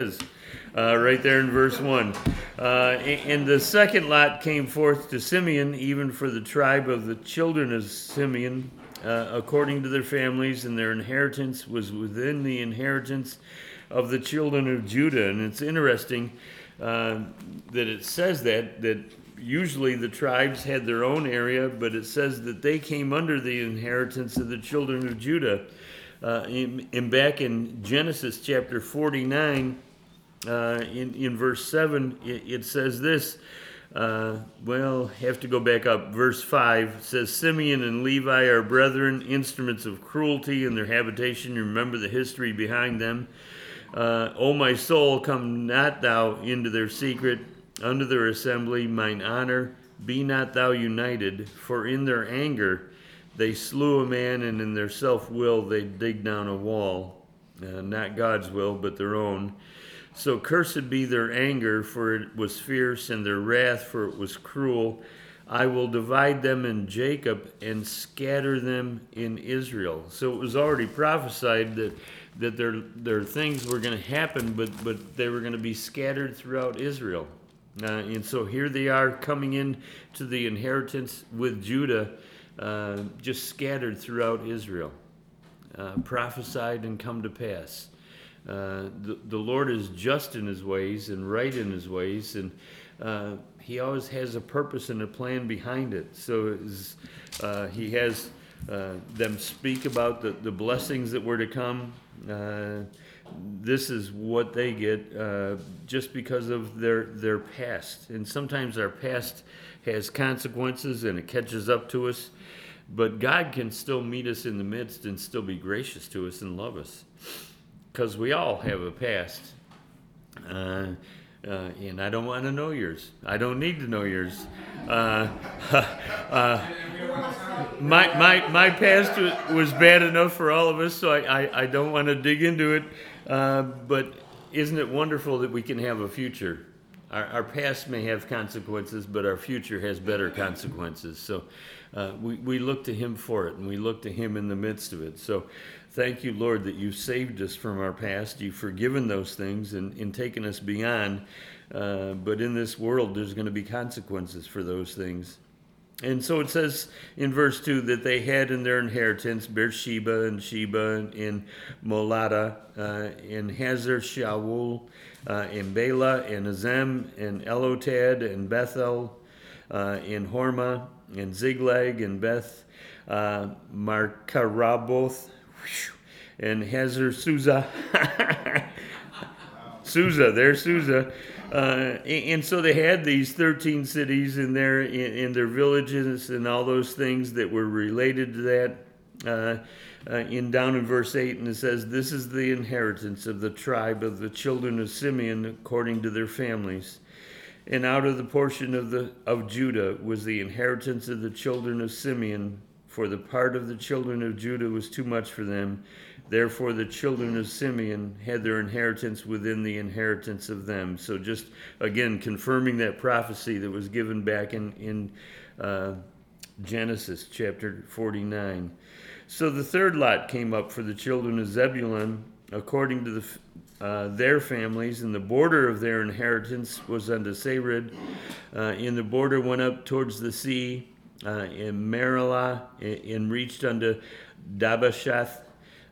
is, uh, right there in verse 1. Uh, and the second lot came forth to Simeon, even for the tribe of the children of Simeon, uh, according to their families, and their inheritance was within the inheritance of the children of Judah. And it's interesting uh, that it says that, that usually the tribes had their own area, but it says that they came under the inheritance of the children of Judah. Uh, in, in back in Genesis chapter 49, uh, in, in verse 7, it, it says this. Uh, well, have to go back up. Verse 5 says, Simeon and Levi are brethren, instruments of cruelty in their habitation. You remember the history behind them. Uh, o my soul, come not thou into their secret, unto their assembly, mine honor, be not thou united, for in their anger they slew a man, and in their self will they dig down a wall. Uh, not God's will, but their own. So cursed be their anger, for it was fierce, and their wrath, for it was cruel. I will divide them in Jacob and scatter them in Israel. So it was already prophesied that that their their things were going to happen, but but they were going to be scattered throughout Israel. Uh, and so here they are coming in to the inheritance with Judah, uh, just scattered throughout Israel, uh, prophesied and come to pass. Uh, the, the Lord is just in his ways and right in his ways, and uh, he always has a purpose and a plan behind it. So uh, he has them speak about the, the blessings that were to come this is what they get uh, just because of their their past. And sometimes our past has consequences and it catches up to us. But God can still meet us in the midst and still be gracious to us and love us. Because we all have a past. Uh, uh, and I don't want to know yours. I don't need to know yours. Uh, uh, my, my, my past was bad enough for all of us, so I, I, I don't want to dig into it. Uh, but isn't it wonderful that we can have a future? Our, our past may have consequences, but our future has better consequences. So uh, we, we look to Him for it, and we look to Him in the midst of it. So thank you, Lord, that you've saved us from our past. You've forgiven those things and, and taken us beyond. Uh, but in this world, there's going to be consequences for those things. And so it says in verse 2 that they had in their inheritance Beersheba and Sheba and Moladah uh, and Hazar Shaul uh, and Bela and Azem and Elotad and Bethel uh, and Hormah and Ziglag and Beth uh, Marcaraboth and Hazar Susa. Susa, there's Susa. Uh, and so they had these 13 cities in their in, in, their villages and all those things that were related to that. Uh, uh, in down in verse 8, and it says, This is the inheritance of the tribe of the children of Simeon according to their families. And out of the portion of the of Judah was the inheritance of the children of Simeon, for the part of the children of Judah was too much for them, Therefore, the children of Simeon had their inheritance within the inheritance of them. So, just again, confirming that prophecy that was given back in, in uh, Genesis chapter 49. So, the third lot came up for the children of Zebulun according to the, uh, their families, and the border of their inheritance was unto Sarid. Uh, and the border went up towards the sea uh, in Maralah and reached unto Dabashath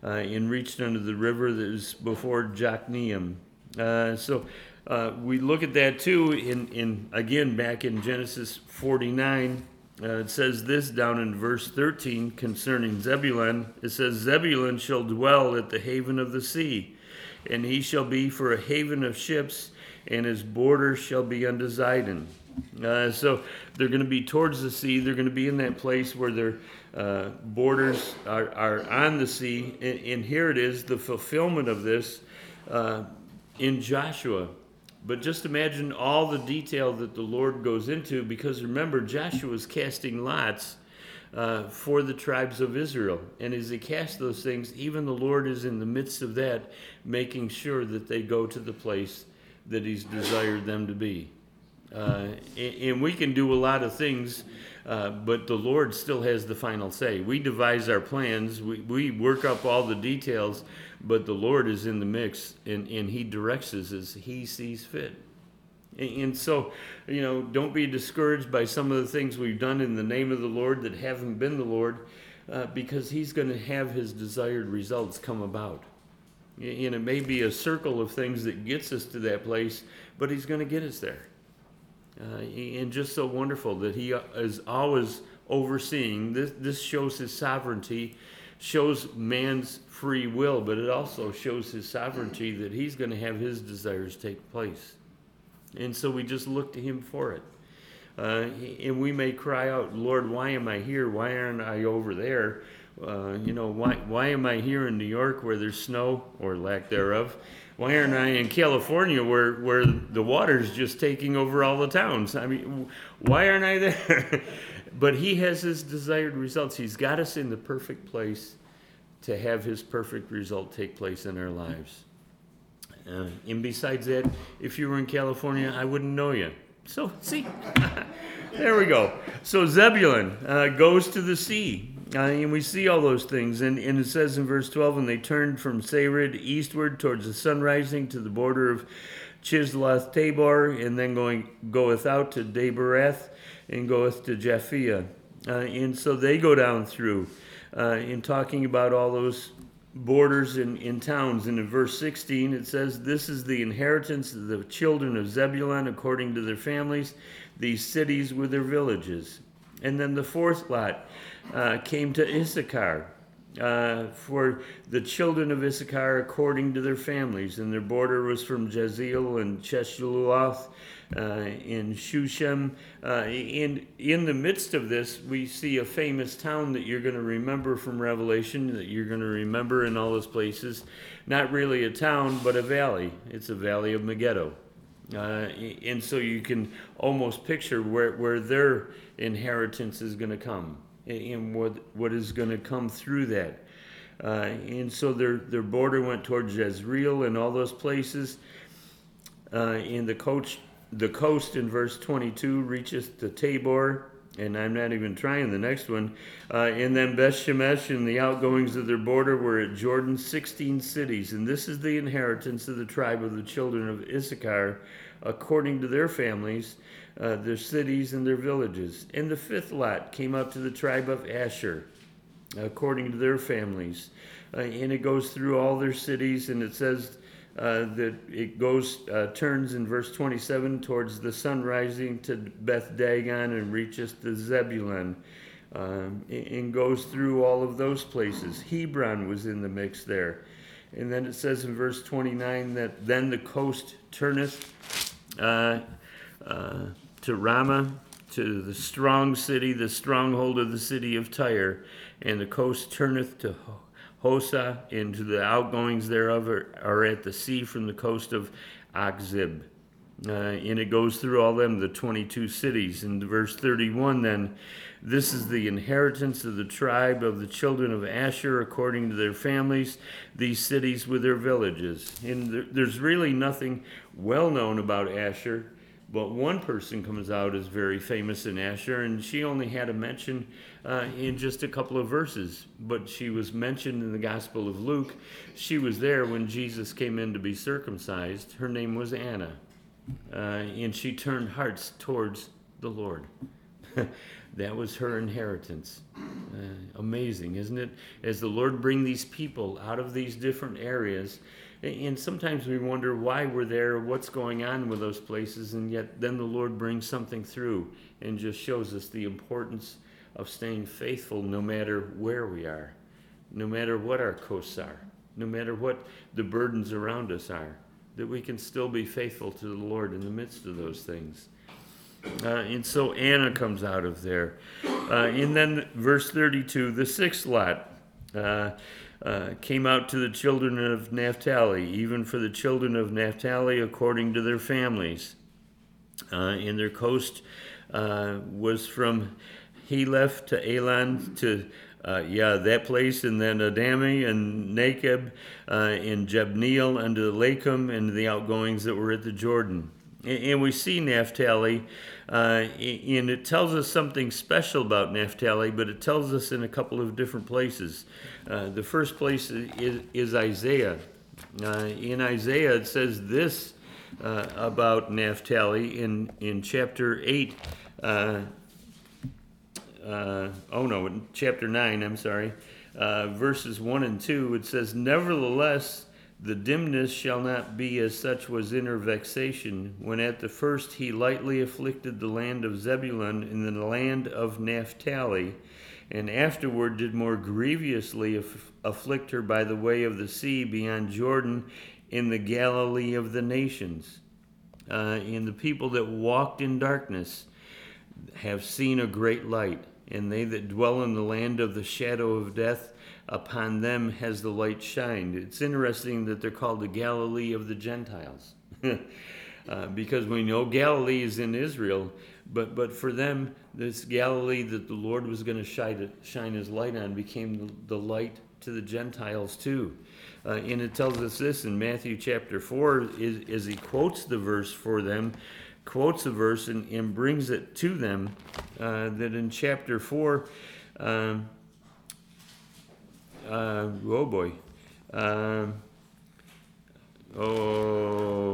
uh, and reached under the river that was before Jokneam. Uh, so uh, we look at that too. In, in again back in Genesis 49, uh, it says this down in verse 13 concerning Zebulun. It says, Zebulun shall dwell at the haven of the sea, and he shall be for a haven of ships, and his border shall be unto Zidon. Uh, so they're going to be towards the sea. They're going to be in that place where their uh, borders are, are on the sea. And, and, here it is, the fulfillment of this uh, in Joshua. But just imagine all the detail that the Lord goes into, because remember, Joshua is casting lots. Uh, for the tribes of Israel. And as he casts those things, even the Lord is in the midst of that, making sure that they go to the place that he's desired them to be. Uh, and, and, we can do a lot of things Uh, but the Lord still has the final say. We devise our plans, we, we work up all the details, but the Lord is in the mix and, and He directs us as He sees fit. And, and so, you know, don't be discouraged by some of the things we've done in the name of the Lord that haven't been the Lord, uh, because He's going to have His desired results come about. And it may be a circle of things that gets us to that place, but He's going to get us there. Uh, and just so wonderful that He is always overseeing. This, this shows His sovereignty, shows man's free will, but it also shows His sovereignty that He's going to have His desires take place. And so we just look to Him for it. Uh, and we may cry out, Lord, why am I here? Why aren't I over there? Uh, you know, why, why am I here in New York where there's snow or lack thereof? Why aren't I in California where, where the water's just taking over all the towns? I mean, why aren't I there? but he has his desired results. He's got us in the perfect place to have his perfect result take place in our lives. Uh, and besides that, if you were in California, I wouldn't know you. So, see, there we go. So, Zebulun uh, goes to the sea. Uh, and we see all those things. And, and it says in verse 12, and they turned from Sarid eastward towards the sun rising to the border of Chisloth Tabor, and then going goeth out to Daberath, and goeth to Japhia. Uh, and so they go down through uh, in talking about all those borders in, in towns. And in verse 16, it says, This is the inheritance of the children of Zebulun according to their families, these cities with their villages. And then the fourth lot uh, came to Issachar. Uh, for the children of Issachar according to their families, and their border was from Jezreel and Cheshuloth uh, in Shushem. Uh, in, in the midst of this, we see a famous town that you're going to remember from Revelation, that you're going to remember in all those places. Not really a town, but a valley. It's a valley of Megiddo. Uh, and so you can almost picture where, where their inheritance is going to come and what what is going to come through that. Uh, and so their their border went towards Jezreel and all those places. Uh, and the coach the coast in verse 22 reaches to Tabor, and I'm not even trying the next one. Uh, and then Beth Shemesh and the outgoings of their border were at Jordan, 16 cities. And this is the inheritance of the tribe of the children of Issachar, according to their families uh, their cities and their villages. And the fifth lot came up to the tribe of Asher, according to their families. Uh, and it goes through all their cities, and it says uh, that it goes uh, turns in verse 27 towards the sun rising to Beth Dagon and reaches to Zebulun. Um, and goes through all of those places. Hebron was in the mix there. And then it says in verse 29 that then the coast turneth uh, uh, to Ramah, to the strong city, the stronghold of the city of Tyre, and the coast turneth to Hosah, and to the outgoings thereof are, are at the sea from the coast of Achzib. Uh, and it goes through all them, the 22 cities. In verse 31, then, this is the inheritance of the tribe of the children of Asher according to their families, these cities with their villages. And there, there's really nothing well known about Asher but one person comes out as very famous in Asher, and she only had a mention uh, in just a couple of verses. But she was mentioned in the Gospel of Luke. She was there when Jesus came in to be circumcised. Her name was Anna, uh, and she turned hearts towards the Lord. that was her inheritance. Uh, amazing, isn't it? As the Lord bring these people out of these different areas and sometimes we wonder why we're there, what's going on with those places, and yet then the Lord brings something through and just shows us the importance of staying faithful no matter where we are, no matter what our coasts are, no matter what the burdens around us are, that we can still be faithful to the Lord in the midst of those things. Uh, and so Anna comes out of there. Uh, and then verse 32, the sixth lot. Uh, uh, came out to the children of Naphtali, even for the children of Naphtali according to their families. Uh, and their coast uh, was from Heleph to Elon to uh, yeah, that place, and then Adami and Nakeb uh, and Jabneel unto Lakum and the outgoings that were at the Jordan. And we see Naphtali, uh, and it tells us something special about Naphtali, but it tells us in a couple of different places. Uh, the first place is, is Isaiah. Uh, in Isaiah, it says this uh, about Naphtali in, in chapter 8. Uh, uh, oh no, chapter 9, I'm sorry, verses 1 and 2, it says, Nevertheless, the dimness shall not be as such was in her vexation, when at the first he lightly afflicted the land of Zebulun and the land of Naphtali, and afterward did more grievously aff- afflict her by the way of the sea beyond Jordan in the Galilee of the nations. Uh, and the people that walked in darkness have seen a great light, and they that dwell in the land of the shadow of death upon them has the light shined. It's interesting that they're called the Galilee of the Gentiles. uh, because we know Galilee is in Israel, but, but for them, this Galilee that the Lord was going to shine, shine his light on became the, the light to the Gentiles too. Uh, and it tells us this in Matthew chapter 4, is, as he quotes the verse for them, quotes the verse and, and brings it to them, uh, that in chapter 4, um, uh, oh boy. Um, okay.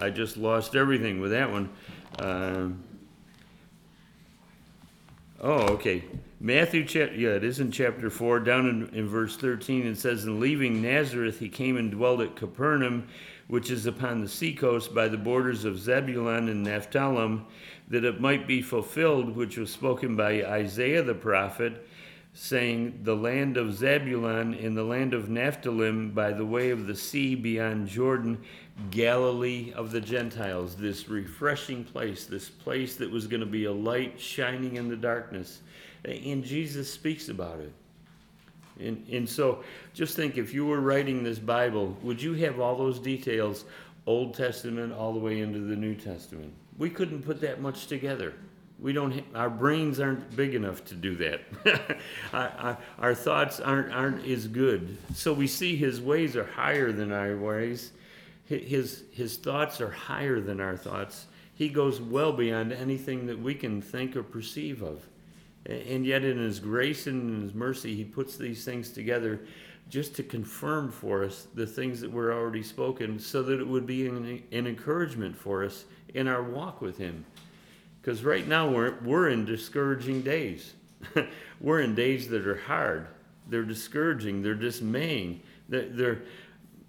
I just lost everything with that one. Um, oh, okay. Matthew, chapter, yeah, it is in chapter 4, down in, in verse 13, it says, And leaving Nazareth, he came and dwelt at Capernaum, which is upon the seacoast by the borders of Zebulun and Naphtali, that it might be fulfilled, which was spoken by Isaiah the prophet saying, The land of Zebulun in the land of Naphtali by the way of the sea beyond Jordan, Galilee of the Gentiles. This refreshing place, this place that was going to be a light shining in the darkness. And Jesus speaks about it. And, and so just think if you were writing this Bible, would you have all those details, Old Testament all the way into the New Testament? We couldn't put that much together we don't our brains aren't big enough to do that. Our, our, our, thoughts aren't aren't as good. So we see his ways are higher than our ways. His his thoughts are higher than our thoughts. He goes well beyond anything that we can think or perceive of. And yet in his grace and in his mercy he puts these things together just to confirm for us the things that were already spoken so that it would be an, an encouragement for us in our walk with him because right now we're, we're in discouraging days. we're in days that are hard. They're discouraging. They're dismaying. They're, they're,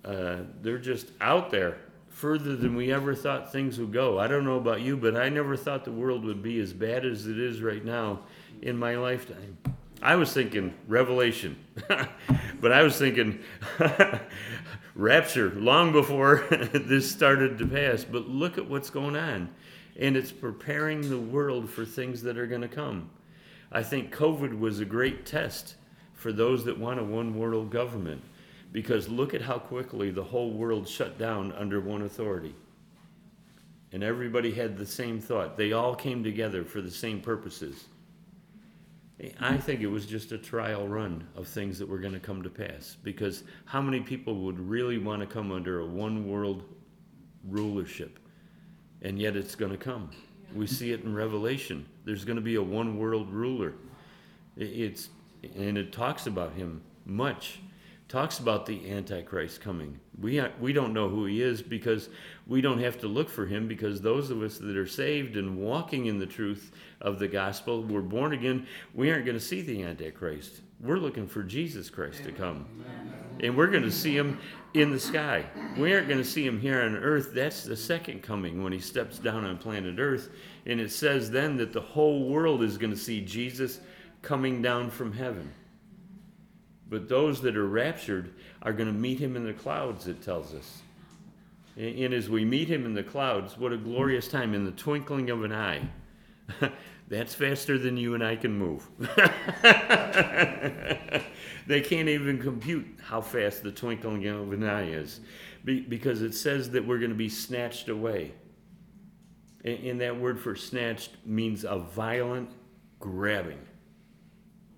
uh, they're just out there further than we ever thought things would go. I don't know about you, but I never thought the world would be as bad as it is right now in my lifetime. I was thinking Revelation, but I was thinking rapture long before this started to pass. But look at what's going on and it's preparing the world for things that are going to come. I think COVID was a great test for those that want a one world government because look at how quickly the whole world shut down under one authority. And everybody had the same thought. They all came together for the same purposes. I think it was just a trial run of things that were going to come to pass because how many people would really want to come under a one world rulership? And yet it's going to come. We see it in Revelation. There's going to be a one world ruler. It's and it talks about him much. Talks about the Antichrist coming. We we don't know who he is because we don't have to look for him because those of us that are saved and walking in the truth of the gospel, we're born again. We aren't going to see the Antichrist. We're looking for Jesus Christ to come, and we're going to see him in the sky. We aren't going to see him here on earth. That's the second coming when he steps down on planet earth. And it says then that the whole world is going to see Jesus coming down from heaven. But those that are raptured are going to meet him in the clouds, it tells us. And as we meet him in the clouds, what a glorious time in the twinkling of an eye. That's faster than you and I can move. they can't even compute how fast the twinkling of an eye is because it says that we're going to be snatched away. And that word for snatched means a violent grabbing.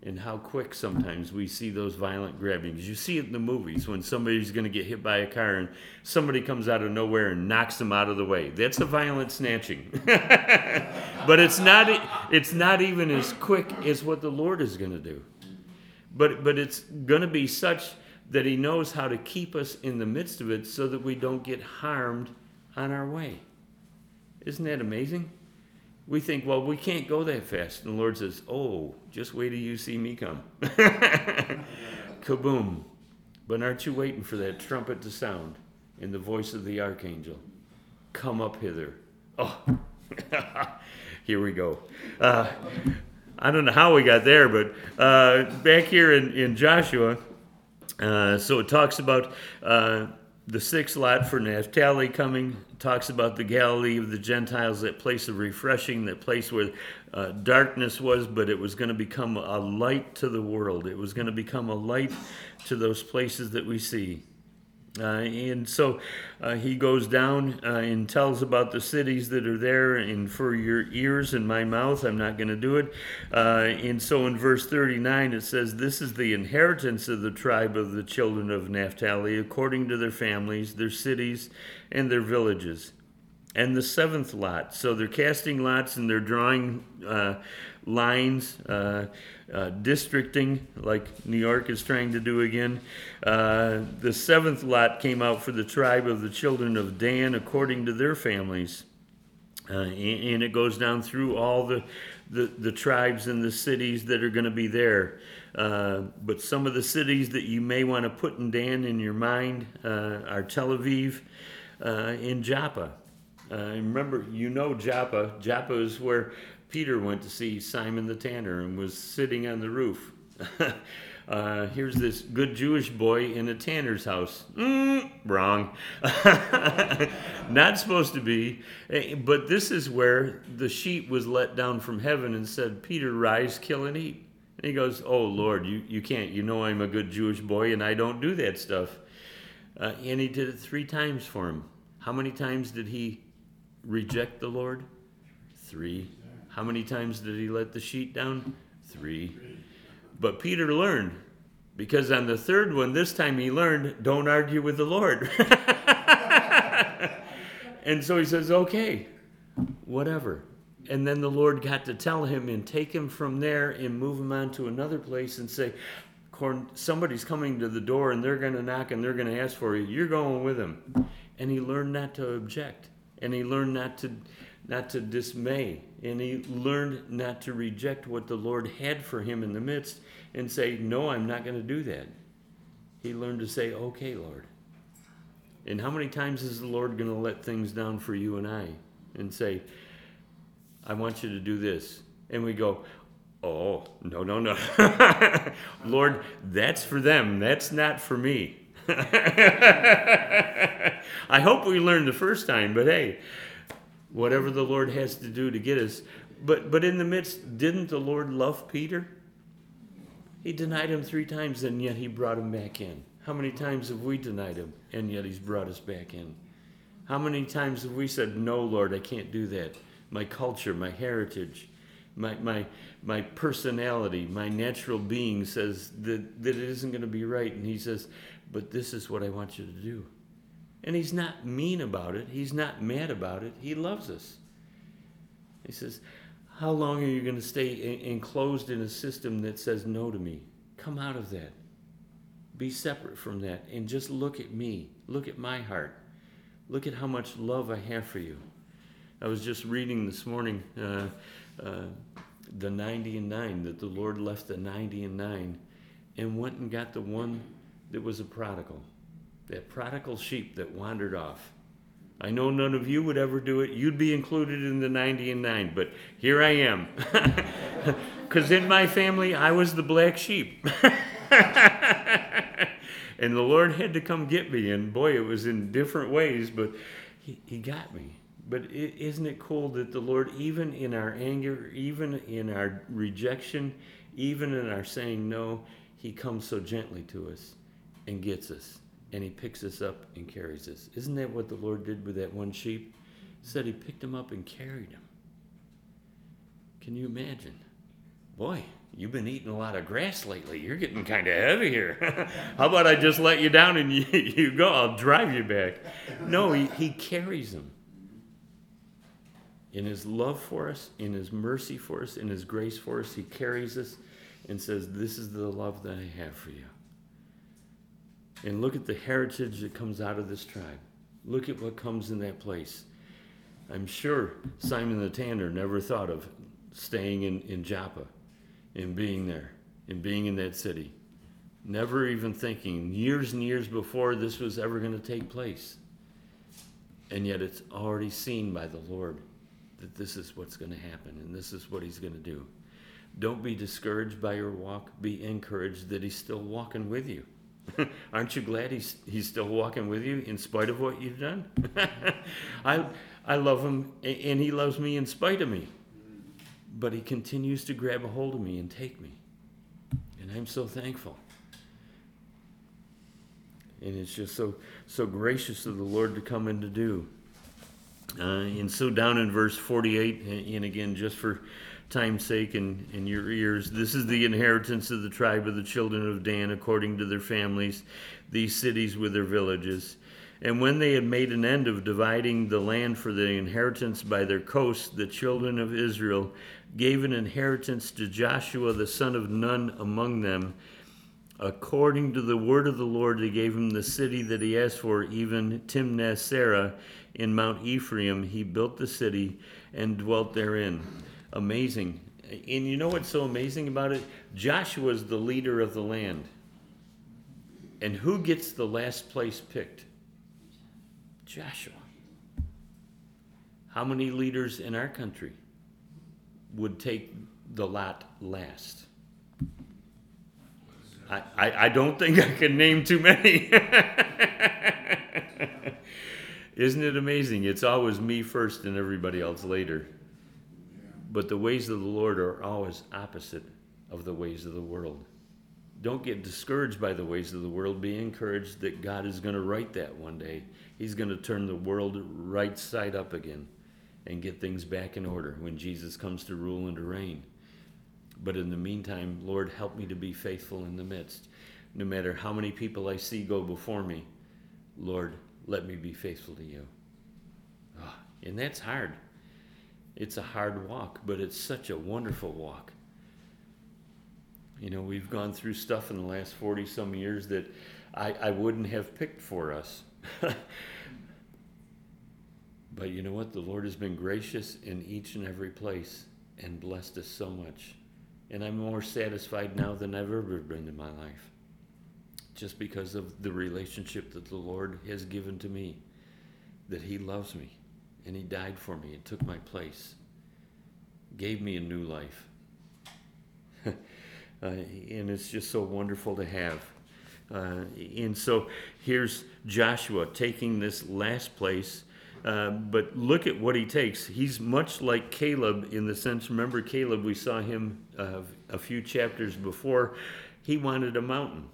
And how quick sometimes we see those violent grabbings. You see it in the movies when somebody's going to get hit by a car and somebody comes out of nowhere and knocks them out of the way. That's a violent snatching. but it's not it's not even as quick as what the Lord is going to do. But but it's going to be such that he knows how to keep us in the midst of it so that we don't get harmed on our way. Isn't that amazing? We think, well, we can't go that fast. And the Lord says, oh, just wait till you see me come. Kaboom. But aren't you waiting for that trumpet to sound in the voice of the archangel? Come up hither. Oh, here we go. Uh, I don't know how we got there, but uh, back here in, in Joshua, uh, so it talks about uh, the sixth lot for Naphtali coming talks about the Galilee of the Gentiles, that place of refreshing, that place where uh, darkness was, but it was going to become a light to the world. It was going to become a light to those places that we see. Uh, and so uh, he goes down uh, and tells about the cities that are there, and for your ears and my mouth, I'm not going to do it. Uh, and so in verse 39, it says, This is the inheritance of the tribe of the children of Naphtali, according to their families, their cities, and their villages. And the seventh lot. So they're casting lots and they're drawing uh, lines, uh, uh, districting, like New York is trying to do again. Uh, the seventh lot came out for the tribe of the children of Dan according to their families. Uh, and, and, it goes down through all the, the, the tribes and the cities that are going to be there. Uh, but some of the cities that you may want to put in Dan in your mind uh, are Tel Aviv and Joppa. remember, you know Joppa. Joppa is where Peter went to see Simon the tanner and was sitting on the roof. uh, here's this good Jewish boy in a tanner's house. Mm, wrong. Not supposed to be. Eh, but this is where the sheet was let down from heaven and said, Peter, rise, kill, and eat. And he goes, Oh, Lord, you, you can't. You know I'm a good Jewish boy and I don't do that stuff. Uh, and he did it three times for him. How many times did he reject the Lord? Three. How many times did he let the sheet down? Three. But Peter learned because on the third one, this time he learned don't argue with the Lord. and so he says, okay, whatever. And then the Lord got to tell him and take him from there and move him on to another place and say, somebody's coming to the door and they're going to knock and they're going to ask for you. You're going with them. And he learned not to object. And he learned not to not to dismay. And he learned not to reject what the Lord had for him in the midst and say, No, I'm not going to do that. He learned to say, Okay, Lord. And how many times is the Lord going to let things down for you and I and say, I want you to do this? And we go, Oh, no, no, no. Lord, that's for them. That's not for me. I hope we learned the first time, but hey, whatever the Lord has to do to get us. But but in the midst, didn't the Lord love Peter? He denied him three times, and yet he brought him back in. How many times have we denied him, and yet he's brought us back in? How many times have we said, No, Lord, I can't do that? My culture, my heritage, my, my, my personality, my natural being says that, that it isn't going to be right. And he says, But this is what I want you to do. And he's not mean about it. He's not mad about it. He loves us. He says, How long are you going to stay enclosed in a system that says no to me? Come out of that. Be separate from that and just look at me. Look at my heart. Look at how much love I have for you. I was just reading this morning uh, uh, the 90 and 9, that the Lord left the 90 and 9 and went and got the one that was a prodigal that prodigal sheep that wandered off. I know none of you would ever do it. You'd be included in the 90 and 9, but here I am. Because in my family, I was the black sheep. and the Lord had to come get me. And boy, it was in different ways, but He, he got me. But is not it cool that the Lord, even in our anger, even in our rejection, even in our saying no, He comes so gently to us and gets us and he picks us up and carries us. Isn't that what the Lord did with that one sheep? He said he picked him up and carried him. Can you imagine? Boy, you've been eating a lot of grass lately. You're getting kind of heavy here. How about I just let you down and you, you go? I'll drive you back. No, he, he carries them. In his love for us, in his mercy for us, in his grace for us, he carries us and says, This is the love that I have for you. And look at the heritage that comes out of this tribe. Look at what comes in that place. I'm sure Simon the Tanner never thought of staying in, in Joppa and being there and being in that city. Never even thinking years and years before this was ever going to take place. And yet it's already seen by the Lord that this is what's going to happen and this is what He's going to do. Don't be discouraged by your walk. Be encouraged that He's still walking with you. Aren't you glad he's, he's still walking with you in spite of what you've done? I, I love him and he loves me in spite of me. But he continues to grab a hold of me and take me. And I'm so thankful. And it's just so so gracious of the Lord to come and to do. Uh, and so down in verse 48, and again, just for time's sake and in your ears, this is the inheritance of the tribe of the children of Dan according to their families, these cities with their villages. And when they had made an end of dividing the land for the inheritance by their coasts, the children of Israel gave an inheritance to Joshua the son of Nun among them. According to the word of the Lord, they gave him the city that he asked for, even Timnath Serah in Mount Ephraim. He built the city and dwelt therein. Amazing. And you know what's so amazing about it? Joshua is the leader of the land. And who gets the last place picked? Joshua. How many leaders in our country would take the lot last? I, I, I don't think I can name too many. Isn't it amazing? It's always me first and everybody else later. But the ways of the Lord are always opposite of the ways of the world. Don't get discouraged by the ways of the world. Be encouraged that God is going to right that one day. He's going to turn the world right side up again and get things back in order when Jesus comes to rule and to reign. But in the meantime, Lord, help me to be faithful in the midst. No matter how many people I see go before me, Lord, let me be faithful to you. Oh, and that's hard. It's a hard walk, but it's such a wonderful walk. You know, we've gone through stuff in the last 40 some years that I, I wouldn't have picked for us. but you know what? The Lord has been gracious in each and every place and blessed us so much. And I'm more satisfied now than I've ever been in my life. Just because of the relationship that the Lord has given to me, that He loves me and He died for me and took my place, gave me a new life. uh, and it's just so wonderful to have. Uh, and so here's Joshua taking this last place. Uh, but look at what he takes. He's much like Caleb in the sense, remember Caleb, we saw him uh, a few chapters before. He wanted a mountain.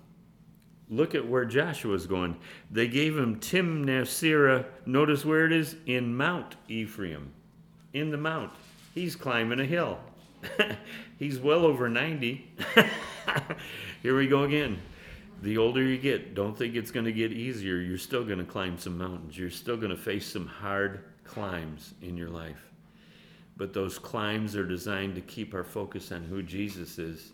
Look at where Joshua's going. They gave him Timnath Serah. Notice where it is? In Mount Ephraim. In the mount. He's climbing a hill. He's well over 90. Here we go again. The older you get, don't think it's going to get easier. You're still going to climb some mountains. You're still going to face some hard climbs in your life. But those climbs are designed to keep our focus on who Jesus is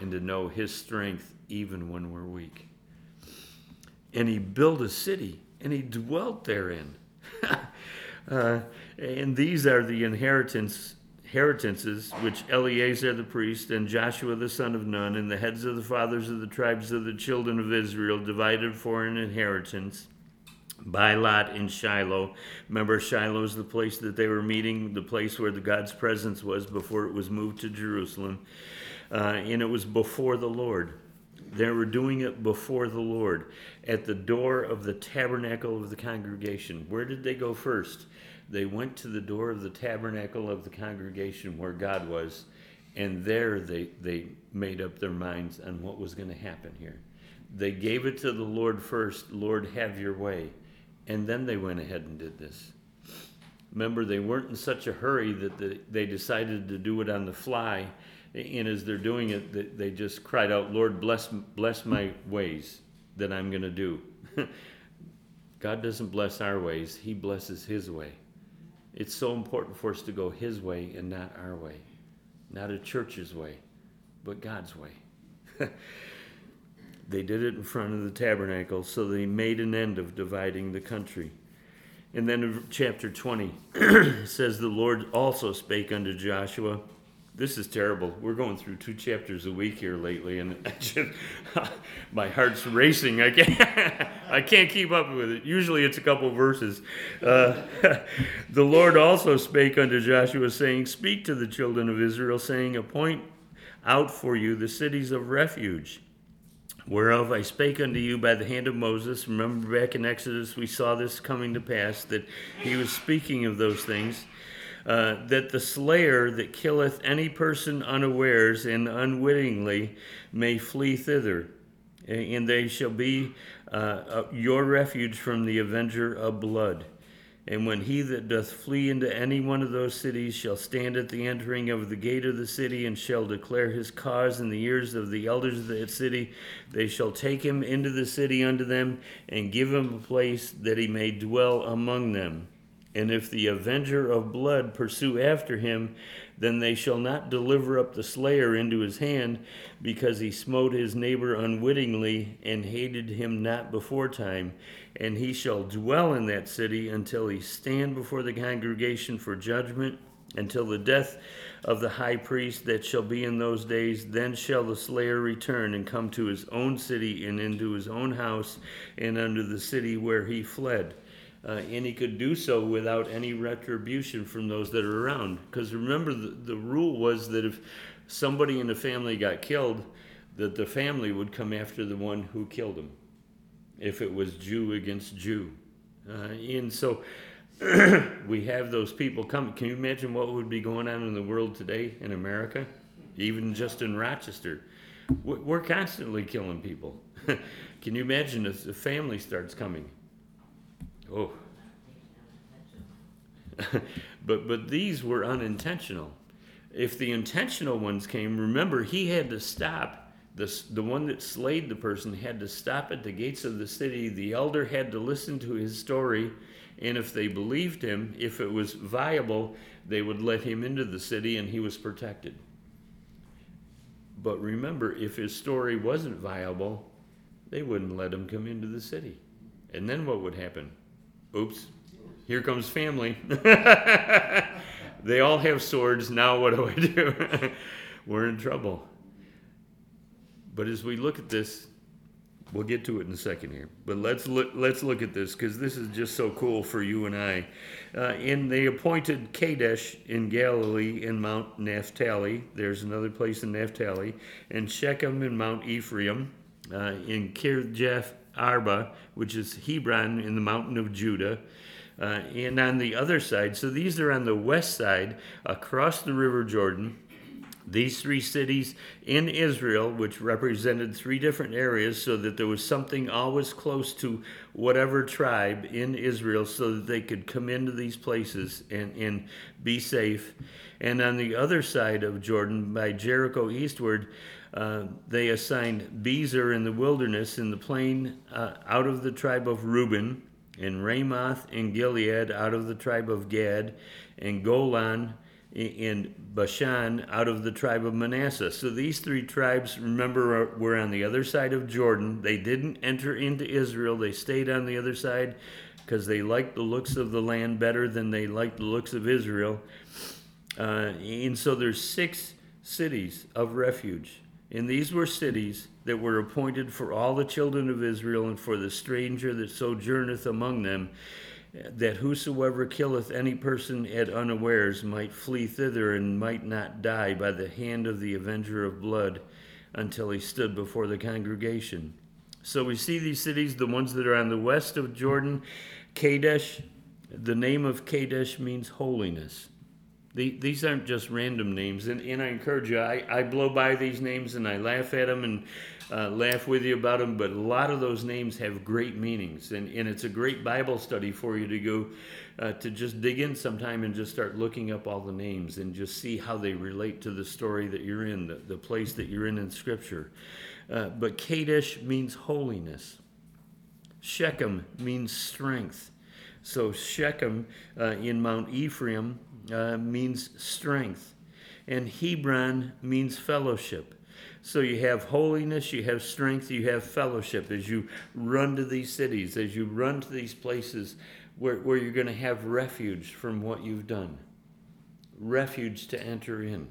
and to know his strength even when we're weak. And he built a city and he dwelt therein. uh, and these are the inheritance inheritances which Eleazar the priest and Joshua the son of Nun and the heads of the fathers of the tribes of the children of Israel divided for an inheritance by lot in Shiloh. Remember, Shiloh is the place that they were meeting, the place where the God's presence was before it was moved to Jerusalem. Uh, and it was before the Lord. They were doing it before the Lord at the door of the tabernacle of the congregation. Where did they go first? they went to the door of the tabernacle of the congregation where God was, and there they, they made up their minds on what was going to happen here. They gave it to the Lord first, Lord, have your way. And then they went ahead and did this. Remember, they weren't in such a hurry that they decided to do it on the fly. And as they're doing it, they just cried out, Lord, bless, bless my ways that I'm going to do. God doesn't bless our ways, He blesses His way. It's so important for us to go His way and not our way, not a church's way, but God's way. they did it in front of the tabernacle, so they made an end of dividing the country. And then chapter 20 says, The Lord also spake unto Joshua this is terrible. We're going through two chapters a week here lately, and just, my heart's racing. I can't, I can't keep up with it. Usually it's a couple verses. Uh, the Lord also spake unto Joshua, saying, Speak to the children of Israel, saying, Appoint out for you the cities of refuge, whereof I spake unto you by the hand of Moses. Remember back in Exodus, we saw this coming to pass, that he was speaking of those things. Uh, that the slayer that killeth any person unawares and unwittingly may flee thither, and they shall be uh, your refuge from the avenger of blood. And when he that doth flee into any one of those cities shall stand at the entering of the gate of the city and shall declare his cause in the ears of the elders of that city, they shall take him into the city unto them and give him a place that he may dwell among them. And if the avenger of blood pursue after him, then they shall not deliver up the slayer into his hand, because he smote his neighbor unwittingly and hated him not before time. And he shall dwell in that city until he stand before the congregation for judgment, until the death of the high priest that shall be in those days. Then shall the slayer return and come to his own city and into his own house and unto the city where he fled uh, and he could do so without any retribution from those that are around. Because remember, the, the rule was that if somebody in the family got killed, that the family would come after the one who killed him, if it was Jew against Jew. Uh, and so we have those people come. Can you imagine what would be going on in the world today in America, even just in Rochester? We're constantly killing people. Can you imagine if the family starts coming? Oh. but but these were unintentional. If the intentional ones came, remember he had to stop. The, the one that slayed the person had to stop at the gates of the city. The elder had to listen to his story, and if they believed him, if it was viable, they would let him into the city and he was protected. But remember, if his story wasn't viable, they wouldn't let him come into the city. And then what would happen? Oops, here comes family. they all have swords. Now what do I do? We're in trouble. But as we look at this, we'll get to it in a second here. But let's look, let's look at this because this is just so cool for you and I. Uh, and they appointed Kadesh in Galilee in Mount Naphtali. There's another place in Naphtali. And Shechem in Mount Ephraim. Uh, in Kirjath Arba, which is Hebron in the mountain of Judah. Uh, and on the other side, so these are on the west side, across the River Jordan. These three cities in Israel, which represented three different areas, so that there was something always close to whatever tribe in Israel, so that they could come into these places and, and be safe. And on the other side of Jordan, by Jericho eastward, uh, they assigned Bezer in the wilderness in the plain uh, out of the tribe of Reuben, and Ramoth in Gilead out of the tribe of Gad, and Golan in Bashan out of the tribe of Manasseh. So these three tribes, remember, were on the other side of Jordan. They didn't enter into Israel, they stayed on the other side because they liked the looks of the land better than they liked the looks of Israel. Uh, and so there's six cities of refuge. And these were cities that were appointed for all the children of Israel and for the stranger that sojourneth among them, that whosoever killeth any person at unawares might flee thither and might not die by the hand of the avenger of blood until he stood before the congregation. So we see these cities, the ones that are on the west of Jordan, Kadesh. The name of Kadesh means holiness. The, these aren't just random names, and, and I encourage you. I, I blow by these names and I laugh at them and uh, laugh with you about them, but a lot of those names have great meanings, and, and it's a great Bible study for you to go uh, to just dig in sometime and just start looking up all the names and just see how they relate to the story that you're in, the, the place that you're in in Scripture. Uh, but Kadesh means holiness. Shechem means strength. So Shechem uh, in Mount Ephraim uh, means strength, and Hebron means fellowship. So you have holiness, you have strength, you have fellowship as you run to these cities, as you run to these places where, where you're going to have refuge from what you've done, refuge to enter in.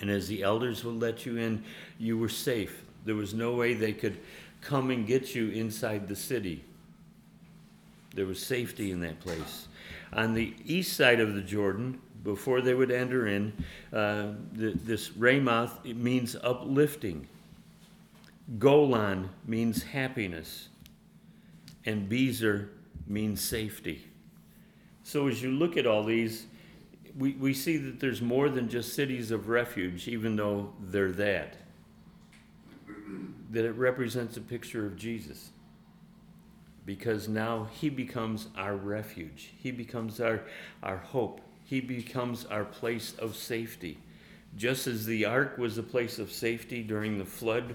And as the elders would let you in, you were safe. There was no way they could come and get you inside the city. There was safety in that place. On the east side of the Jordan, before they would enter in, uh, the, this Ramoth means uplifting. Golan means happiness. And Bezer means safety. So as you look at all these, we, we see that there's more than just cities of refuge, even though they're that. That it represents a picture of Jesus because now he becomes our refuge. He becomes our, our hope. He becomes our place of safety. Just as the ark was a place of safety during the flood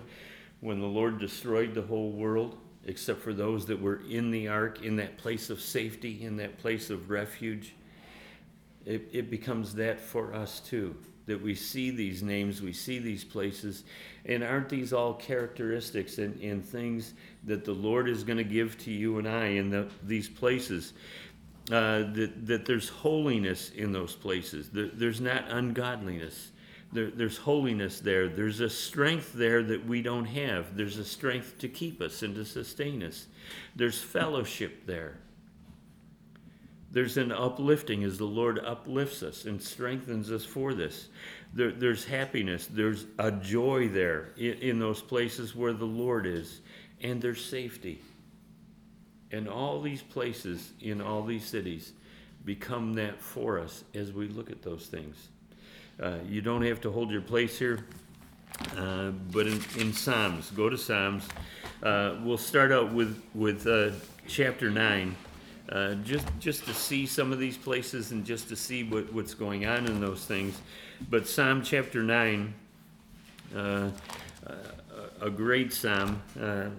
when the Lord destroyed the whole world, except for those that were in the ark, in that place of safety, in that place of refuge, it, it becomes that for us too that we see these names, we see these places, and aren't these all characteristics and, and things that the Lord is going to give to you and I in the, these places? Uh, that, that there's holiness in those places, there, there's not ungodliness. There, there's holiness there. There's a strength there that we don't have. There's a strength to keep us and to sustain us. There's fellowship there. There's an uplifting as the Lord uplifts us and strengthens us for this. There, there's happiness. There's a joy there in, in those places where the Lord is. And there's safety. And all these places in all these cities become that for us as we look at those things. Uh, you don't have to hold your place here, uh, but in, in Psalms, go to Psalms. Uh, we'll start out with, with uh, chapter 9 uh, just just to see some of these places and just to see what, what's going on in those things. But Psalm chapter nine, uh, a great psalm. Uh,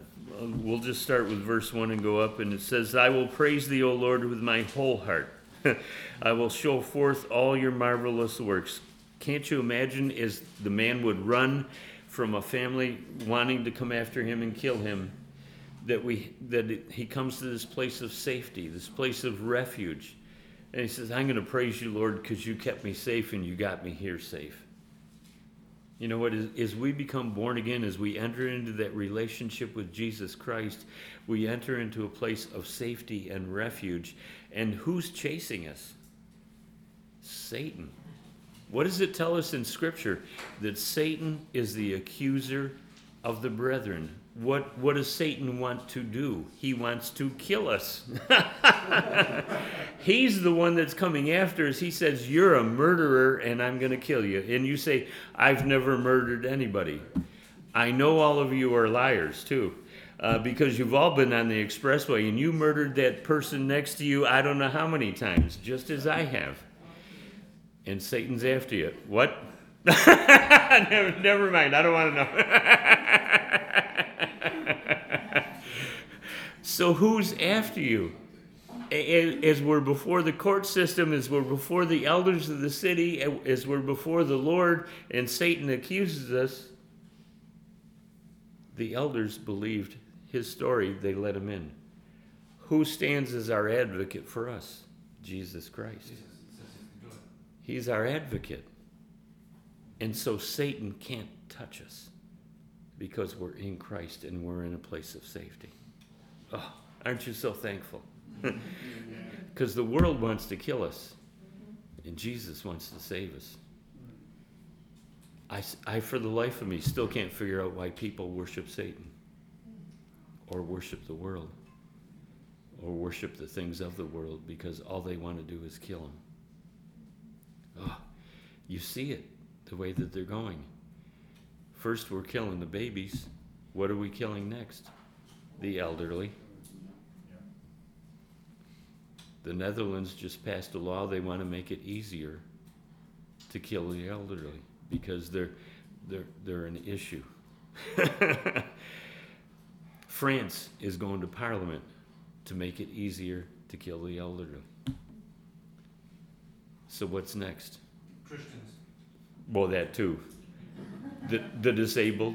we'll just start with verse one and go up, and it says, "I will praise thee, O Lord, with my whole heart. I will show forth all your marvelous works." Can't you imagine as the man would run from a family wanting to come after him and kill him? That we that it, he comes to this place of safety, this place of refuge, and he says, "I'm going to praise you, Lord, because you kept me safe and you got me here safe." You know what? As, as we become born again, as we enter into that relationship with Jesus Christ, we enter into a place of safety and refuge. And who's chasing us? Satan. What does it tell us in Scripture? That Satan is the accuser of the brethren. What, what does Satan want to do? He wants to kill us. He's the one that's coming after us. He says, You're a murderer and I'm going to kill you. And you say, I've never murdered anybody. I know all of you are liars too. Uh, because you've all been on the expressway and you murdered that person next to you I don't know how many times, just as I have. And Satan's after you. What? never, never mind. I don't want to know. so who's after you? As we're before the court system, as we're before the elders of the city, as we're before the Lord, and Satan accuses us, the elders believed his story, they let him in. Who stands as our advocate for us? Jesus Christ. He's our advocate. And so Satan can't touch us because we're in Christ and we're in a place of safety. Oh, aren't you so thankful? Because the world wants to kill us, and Jesus wants to save us. I, I, for the life of me, still can't figure out why people worship Satan or worship the world or worship the things of the world because all they want to do is kill him. Oh, you see it the way that they're going. First, we're killing the babies. What are we killing next? The elderly. The Netherlands just passed a law. They want to make it easier to kill the elderly because they're they're they're an issue. France is going to Parliament to make it easier to kill the elderly. So what's next? Christians. Well, that too. The, the disabled,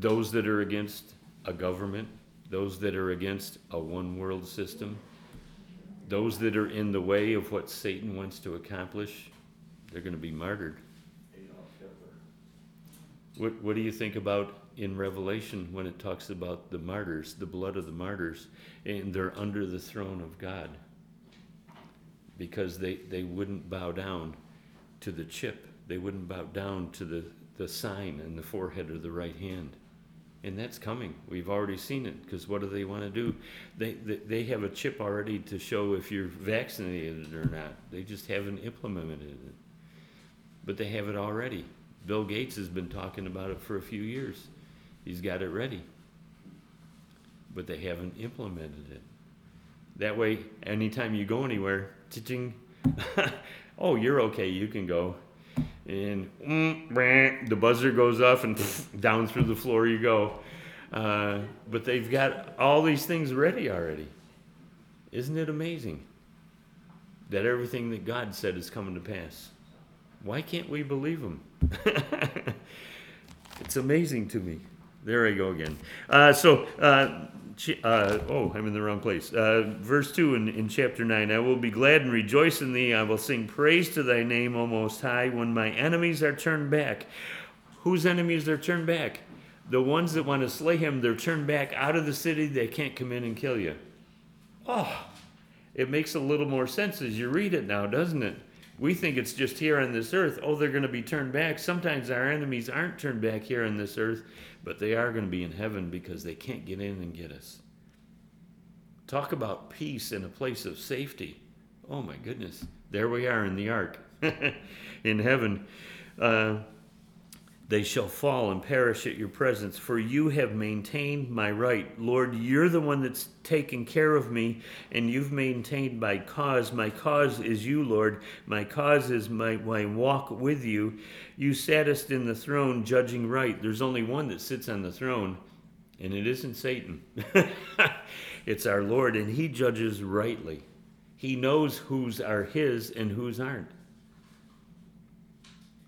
those that are against a government, those that are against a one world system, those that are in the way of what Satan wants to accomplish, they're going to be martyred. What, what do you think about in Revelation when it talks about the martyrs, the blood of the martyrs, and they're under the throne of God? Because they, they wouldn't bow down to the chip, they wouldn't bow down to the, the sign in the forehead or the right hand. And that's coming. We've already seen it. Because what do they want to do? They, they, they have a chip already to show if you're vaccinated or not. They just haven't implemented it. But they have it already. Bill Gates has been talking about it for a few years. He's got it ready. But they haven't implemented it. That way, anytime you go anywhere, ching, oh, you're okay, you can go. And mm, the buzzer goes off, and down through the floor you go. Uh, but they've got all these things ready already. Isn't it amazing that everything that God said is coming to pass? Why can't we believe Him? it's amazing to me. There I go again. Uh, so, uh, uh, oh, I'm in the wrong place. Uh, verse 2 in, in chapter 9 I will be glad and rejoice in thee. I will sing praise to thy name, O Most High, when my enemies are turned back. Whose enemies are turned back? The ones that want to slay him, they're turned back out of the city. They can't come in and kill you. Oh, it makes a little more sense as you read it now, doesn't it? We think it's just here on this earth. Oh, they're going to be turned back. Sometimes our enemies aren't turned back here on this earth, but they are going to be in heaven because they can't get in and get us. Talk about peace in a place of safety. Oh my goodness. There we are in the ark in heaven. Uh, they shall fall and perish at your presence, for you have maintained my right. Lord, you're the one that's taken care of me, and you've maintained my cause. My cause is you, Lord. My cause is my, my walk with you. You sattest in the throne, judging right. There's only one that sits on the throne, and it isn't Satan. it's our Lord, and he judges rightly. He knows whose are his and whose aren't.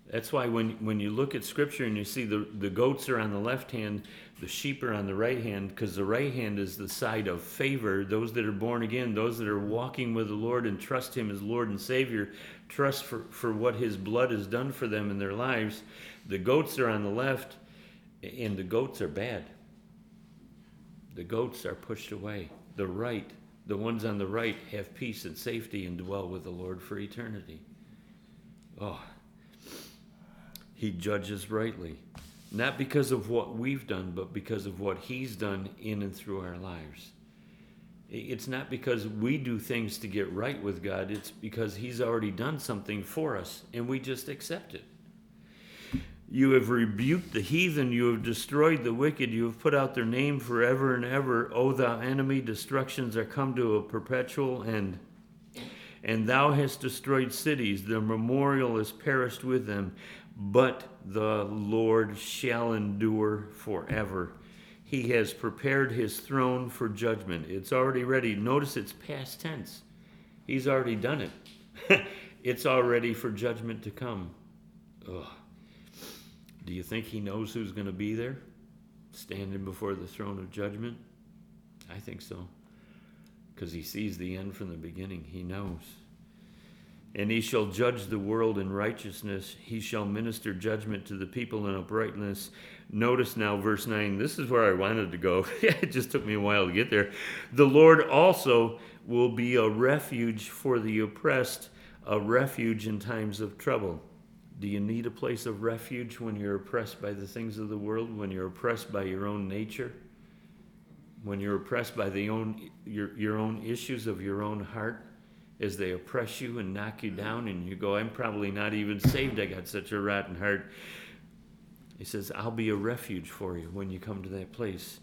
That's why when, when you look at scripture and you see the, the goats are on the left hand, the sheep are on the right hand, because the right hand is the side of favor. Those that are born again, those that are walking with the Lord and trust Him as Lord and Savior, trust for, for what His blood has done for them in their lives. The goats are on the left, and the goats are bad. The goats are pushed away. The right, the ones on the right, have peace and safety and dwell with the Lord for eternity. Oh, he judges rightly. Not because of what we've done, but because of what He's done in and through our lives. It's not because we do things to get right with God, it's because He's already done something for us, and we just accept it. You have rebuked the heathen, you have destroyed the wicked, you have put out their name forever and ever. O thou enemy, destructions are come to a perpetual end. And thou hast destroyed cities, the memorial is perished with them but the Lord shall endure forever. He has prepared his throne for judgment. It's already ready. Notice it's past tense. He's already done it. it's already for judgment to come. Ugh. Do you think he knows who's going to be there? Standing before the throne of judgment? I think so. Because he sees the end from the beginning. He knows and he shall judge the world in righteousness. He shall minister judgment to the people in uprightness. Notice now, verse 9. This is where I wanted to go. it just took me a while to get there. The Lord also will be a refuge for the oppressed, a refuge in times of trouble. Do you need a place of refuge when you're oppressed by the things of the world, when you're oppressed by your own nature? When you're oppressed by the own, your, your own issues of your own heart? As they oppress you and knock you down, and you go, I'm probably not even saved. I got such a rotten heart. He says, I'll be a refuge for you when you come to that place.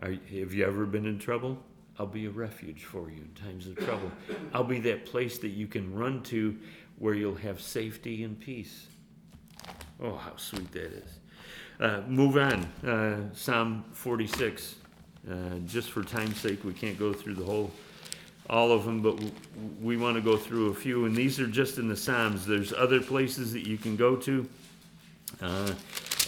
Are, have you ever been in trouble? I'll be a refuge for you in times of trouble. I'll be that place that you can run to where you'll have safety and peace. Oh, how sweet that is. Uh, move on. Uh, Psalm 46. Uh, just for time's sake, we can't go through the whole, all of them, but we want to go through a few. And these are just in the Psalms. There's other places that you can go to. Uh,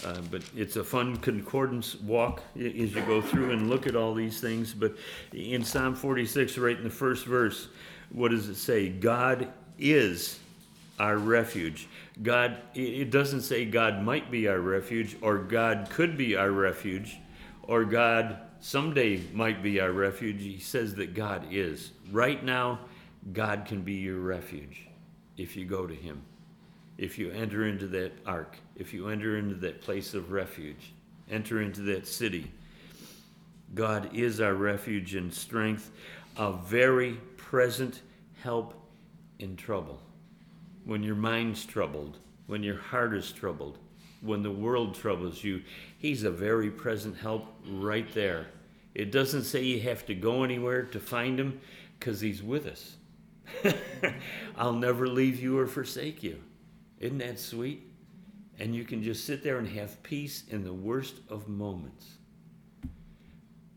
uh, but it's a fun concordance walk as you go through and look at all these things. But in Psalm 46, right in the first verse, what does it say? God is our refuge. God, it doesn't say God might be our refuge, or God could be our refuge, or God someday might be our refuge. He says that God is. Right now, God can be your refuge if you go to Him, if you enter into that ark, if you enter into that place of refuge, enter into that city. God is our refuge and strength, a very present help in trouble when your mind's troubled, when your heart is troubled, when the world troubles you, He's a very present help right there. It doesn't say you have to go anywhere to find Him because He's with us. I'll never leave you or forsake you. Isn't that sweet? And you can just sit there and have peace in the worst of moments.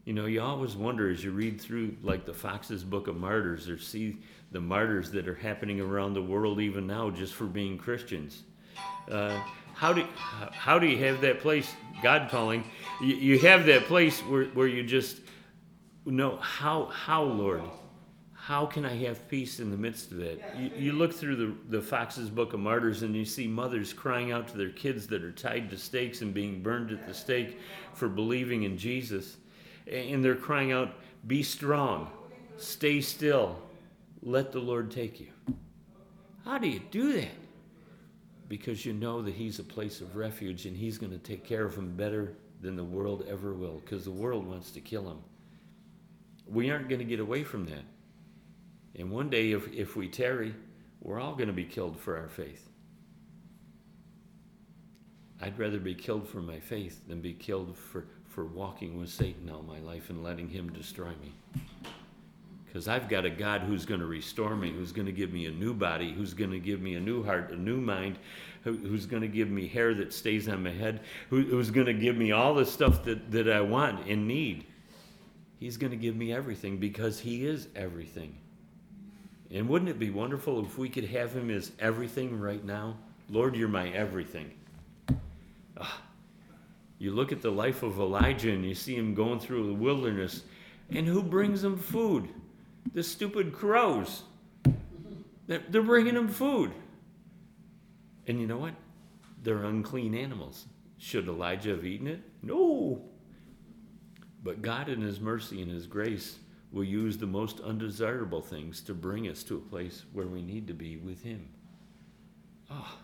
You know, you always wonder as you read through, like the Foxe's Book of Martyrs, or see the martyrs that are happening around the world even now just for being Christians. Uh, how do how do you have that place, God calling? You, you have that place where, where you just know how how Lord, how can I have peace in the midst of that? You, you look through the the Foxe's Book of Martyrs and you see mothers crying out to their kids that are tied to stakes and being burned at the stake for believing in Jesus, and they're crying out, "Be strong, stay still." let the Lord take you. How do you do that? Because you know that He's a place of refuge and He's going to take care of him better than the world ever will, because the world wants to kill him. We aren't going to get away from that. And one day, if, if we tarry, we're all going to be killed for our faith. I'd rather be killed for my faith than be killed for, for walking with Satan all my life and letting him destroy me because I've got a God who's going to restore me, who's going to give me a new body, who's going to give me a new heart, a new mind, who, who's going to give me hair that stays on my head, who, who's going to give me all the stuff that, that I want and need. He's going to give me everything because He is everything. And wouldn't it be wonderful if we could have Him as everything right now? Lord, you're my everything. Ah, you look at the life of Elijah and you see him going through the wilderness, and who brings him food? The stupid crows. They're, they're bringing them food. And you know what? They're unclean animals. Should Elijah have eaten it? No. But God, in His mercy and His grace, will use the most undesirable things to bring us to a place where we need to be with Him. Oh,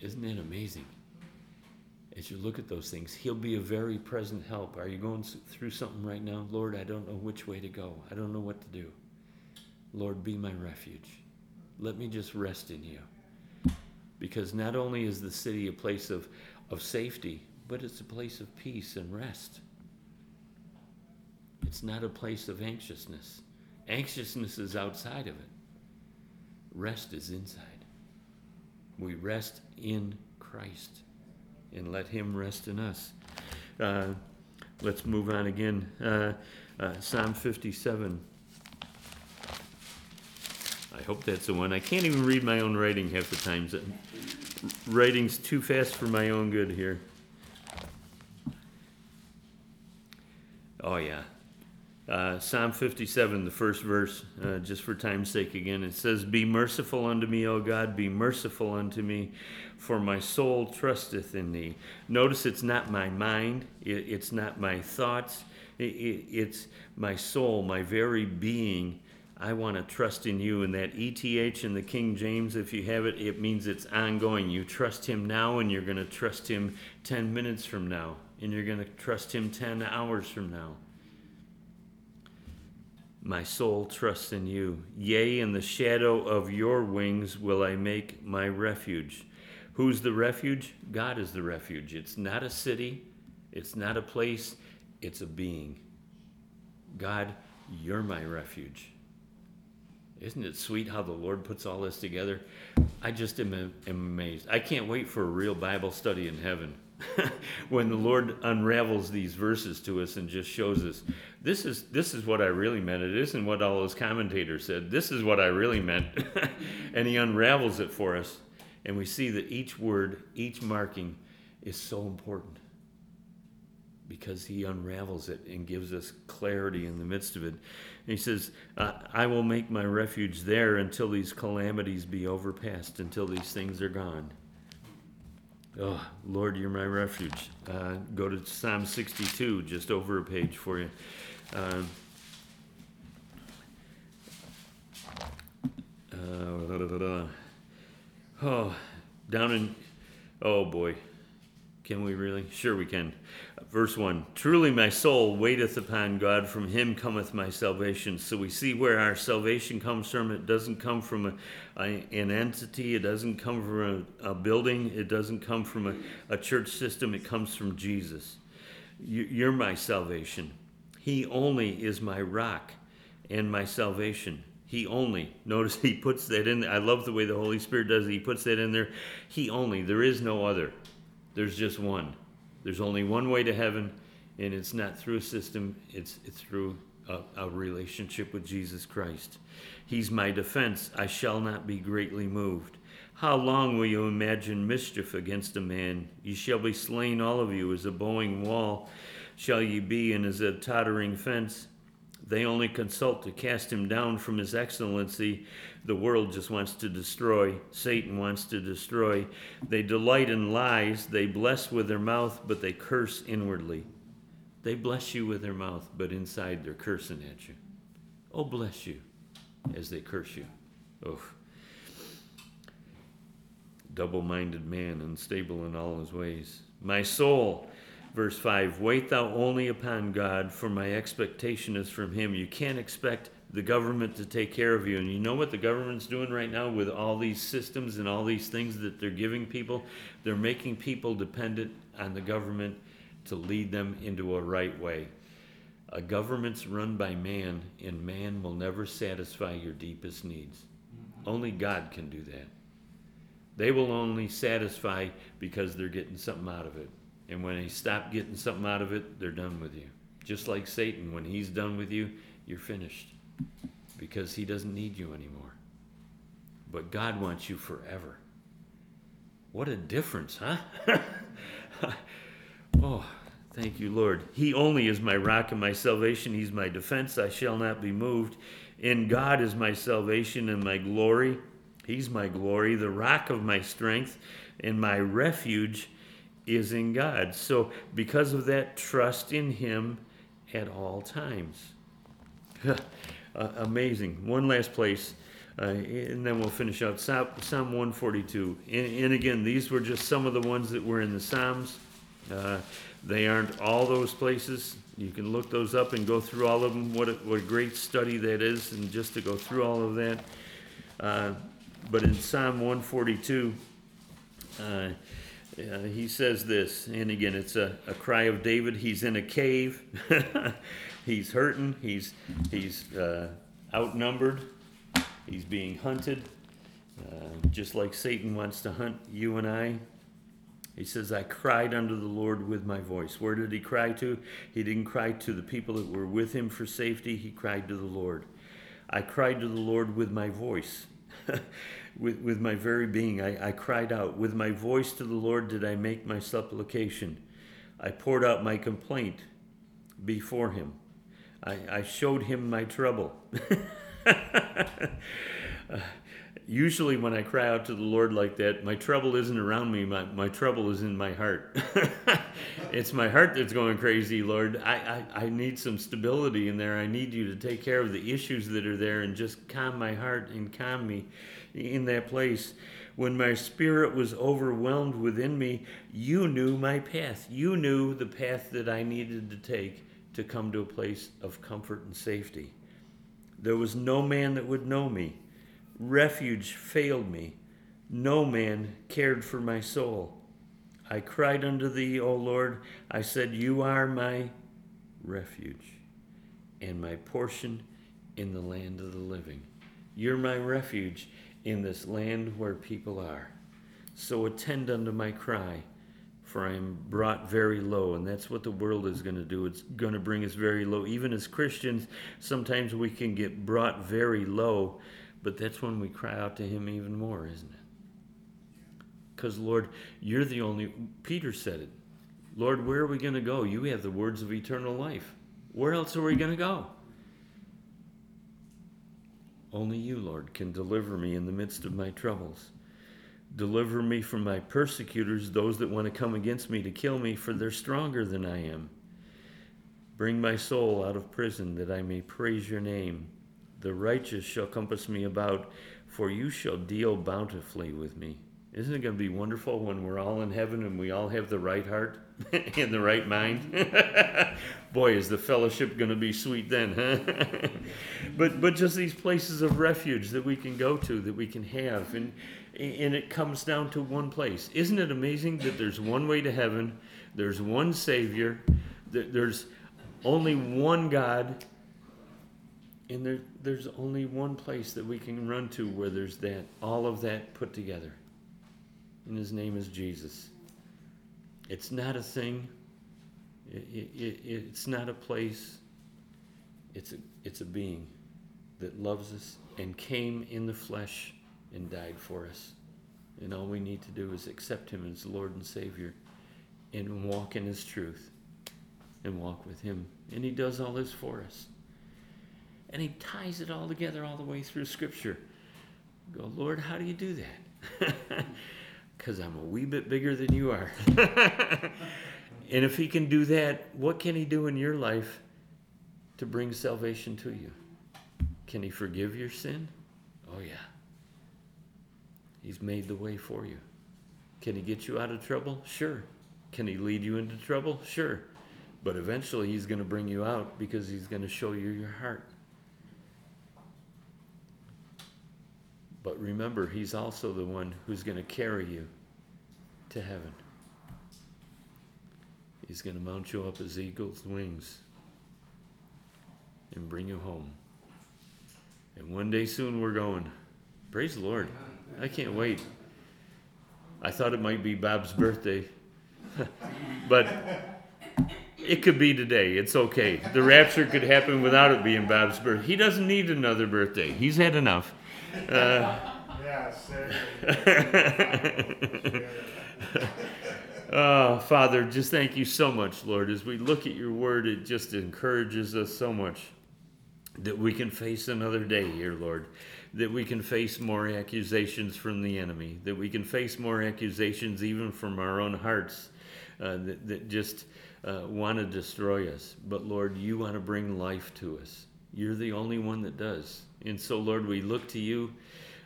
isn't it amazing? As you look at those things, He'll be a very present help. Are you going through something right now? Lord, I don't know which way to go. I don't know what to do. Lord, be my refuge. Let me just rest in you. Because not only is the city a place of, of safety, but it's a place of peace and rest. It's not a place of anxiousness. Anxiousness is outside of it, rest is inside. We rest in Christ and let Him rest in us. Uh, let's move on again. Uh, uh, Psalm 57. I hope that's the one. I can't even read my own writing half the times. Writing's too fast for my own good here. Oh, yeah. Uh, Psalm 57, the first verse, uh, just for time's sake again. It says, Be merciful unto me, O God, be merciful unto me, for my soul trusteth in thee. Notice it's not my mind, it's not my thoughts, it, it, it's my soul, my very being. I want to trust in you. And that ETH in the King James, if you have it, it means it's ongoing. You trust him now, and you're going to trust him 10 minutes from now, and you're going to trust him 10 hours from now My soul trusts in you. Yea, in the shadow of your wings will I make my refuge. Who's the refuge? God is the refuge. It's not a city, it's not a place, it's a being. God, you're my refuge. Isn't it sweet how the Lord puts all this together? I just am, am amazed. I can't wait for a real Bible study in heaven. when the Lord unravels these verses to us and just shows us this is this is what I really meant. It isn't what all those commentators said. This is what I really meant. and he unravels it for us. And we see that each word, each marking is so important because he unravels it and gives us clarity in the midst of it. And he says, I will make my refuge there until these calamities be overpassed, until these things are gone. Oh, Lord, you're my refuge. Uh, go to Psalm 62, just over a page for you. Uh, uh, oh, down in, oh boy, can we really? Sure, we can. Verse 1 Truly my soul waiteth upon God, from him cometh my salvation. So we see where our salvation comes from. It doesn't come from a, a, an entity, it doesn't come from a, a building, it doesn't come from a, church system, it comes from Jesus. You, you're my salvation. He only is my rock and my salvation. He only. Notice he puts that in. I love the way the Holy Spirit does it. He puts that in there. He only. There is no other. There's just one. There's only one way to heaven, and it's not through a system, it's, it's through a, a relationship with Jesus Christ. He's my defense. I shall not be greatly moved. How long will you imagine mischief against a man? You shall be slain, all of you, as a bowing wall shall ye be, and as a tottering fence. They only consult to cast him down from his excellency. The world just wants to destroy. Satan wants to destroy. They delight in lies. They bless with their mouth, but they curse inwardly. They bless you with their mouth, but inside they're cursing at you. Oh, bless you as they curse you. Oh. Double minded man, unstable in all his ways. My soul Verse 5 Wait thou only upon God, for my expectation is from him. You can't expect the government to take care of you. And you know what the government's doing right now with all these systems and all these things that they're giving people? They're making people dependent on the government to lead them into a right way. A government's run by man, and man will never satisfy your deepest needs. Only God can do that. They will only satisfy because they're getting something out of it. And when they stop getting something out of it, they're done with you. Just like Satan, when he's done with you, you're finished because he doesn't need you anymore. But God wants you forever. What a difference, huh? oh, thank you, Lord. He only is my rock and my salvation. He's my defense. I shall not be moved. In God is my salvation and my glory. He's my glory, the rock of my strength, and my refuge is in God. So, because of that, trust in Him at all times. uh, amazing. One last place, uh, and then we'll finish out Psalm, Psalm 142. And, and, again, these were just some of the ones that were in the Psalms. Uh, they aren't all those places. You can look those up and go through all of them. What a, what a great study that is, and just to go through all of that. Uh, but in Psalm 142, uh, he says this, and again, it's a, a cry of David. He's in a cave. he's hurting. He's he's uh, outnumbered. He's being hunted, uh, just like Satan wants to hunt you and I. He says, I cried unto the Lord with my voice. Where did he cry to? He didn't cry to the people that were with him for safety. He cried to the Lord. I cried to the Lord with my voice with, with my very being. I, I cried out. With my voice to the Lord did I make my supplication. I poured out my complaint before him. I, I showed him my trouble. uh, usually, when I cry out to the Lord like that, my trouble isn't around me, my, my trouble is in my heart. it's my heart that's going crazy, Lord. I, I, I need some stability in there. I need you to take care of the issues that are there and just calm my heart and calm me in that place. When my spirit was overwhelmed within me, you knew my path. You knew the path that I needed to take to come to a place of comfort and safety. There was no man that would know me. Refuge failed me. No man cared for my soul. I cried unto thee, O Lord. I said, You are my refuge and my portion in the land of the living. You're my refuge in this land where people are. So attend unto my cry, for I am brought very low. And that's what the world is going to do. It's going to bring us very low. Even as Christians, sometimes we can get brought very low, but that's when we cry out to Him even more, isn't it? Because, Lord, you're the only, Peter said it. Lord, where are we going to go? You have the words of eternal life. Where else are we going to go? Only you, Lord, can deliver me in the midst of my troubles. Deliver me from my persecutors, those that want to come against me to kill me, for they're stronger than I am. Bring my soul out of prison, that I may praise your name. The righteous shall compass me about, for you shall deal bountifully with me. Isn't it going to be wonderful when we're all in heaven and we all have the right heart and the right mind? Boy, is the fellowship going to be sweet then, huh? but but just these places of refuge that we can go to, that we can have, and and it comes down to one place. Isn't it amazing that there's one way to heaven, there's one Savior, there's only one God, and there, there's only one place that we can run to where there's that, all of that put together and his name is Jesus. It's not a thing, it, it, it, it's not a place, it's a, it's a being that loves us and came in the flesh and died for us. And all we need to do is accept him as Lord and Savior and walk in his truth and walk with him. And he does all this for us. And he ties it all together all the way through Scripture. Go, Lord, how do you do that? because I'm a wee bit bigger than you are. and if he can do that, what can he do in your life to bring salvation to you? Can he forgive your sin? Oh, yeah. He's made the way for you. Can he get you out of trouble? Sure. Can he lead you into trouble? Sure. But eventually he's going to bring you out because he's going to show you your heart. But remember, He's also the one who's going to carry you to heaven. He's going to mount you up as eagle's wings and bring you home. And one day soon we're going. Praise the Lord. I can't wait. I thought it might be Bob's birthday, but it could be today. It's okay. The rapture could happen without it being Bob's birthday. He doesn't need another birthday, he's had enough. Uh, oh, Father, just thank you so much, Lord. As we look at your word, it just encourages us so much that we can face another day here, Lord. That we can face more accusations from the enemy. That we can face more accusations even from our own hearts uh, that, that just uh, want to destroy us. But Lord, you want to bring life to us. You're the only one that does. And so, Lord, we look to you.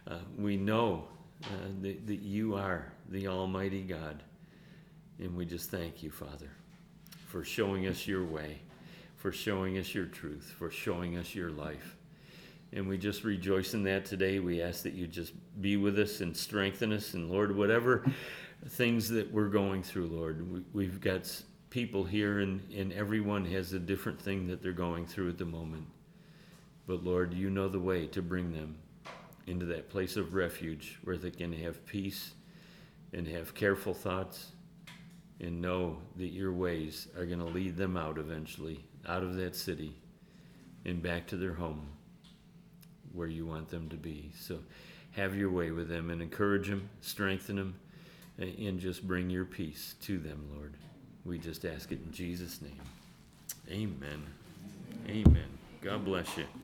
Uh, we know uh, that, that you are the Almighty God. And we just thank you, Father, for showing us your way, for showing us your truth, for showing us your life. And we just rejoice in that today. We ask that you just be with us and strengthen us. And Lord, whatever things that we're going through, Lord, we, have got people here, and, and everyone has a different thing that they're going through at the moment. But Lord, you know the way to bring them into that place of refuge where they can have peace and have careful thoughts and know that your ways are going to lead them out eventually, out of that city and back to their home where you want them to be. So have your way with them and encourage them, strengthen them, and just bring your peace to them, Lord. We just ask it in Jesus' name. Amen. Amen. God bless you.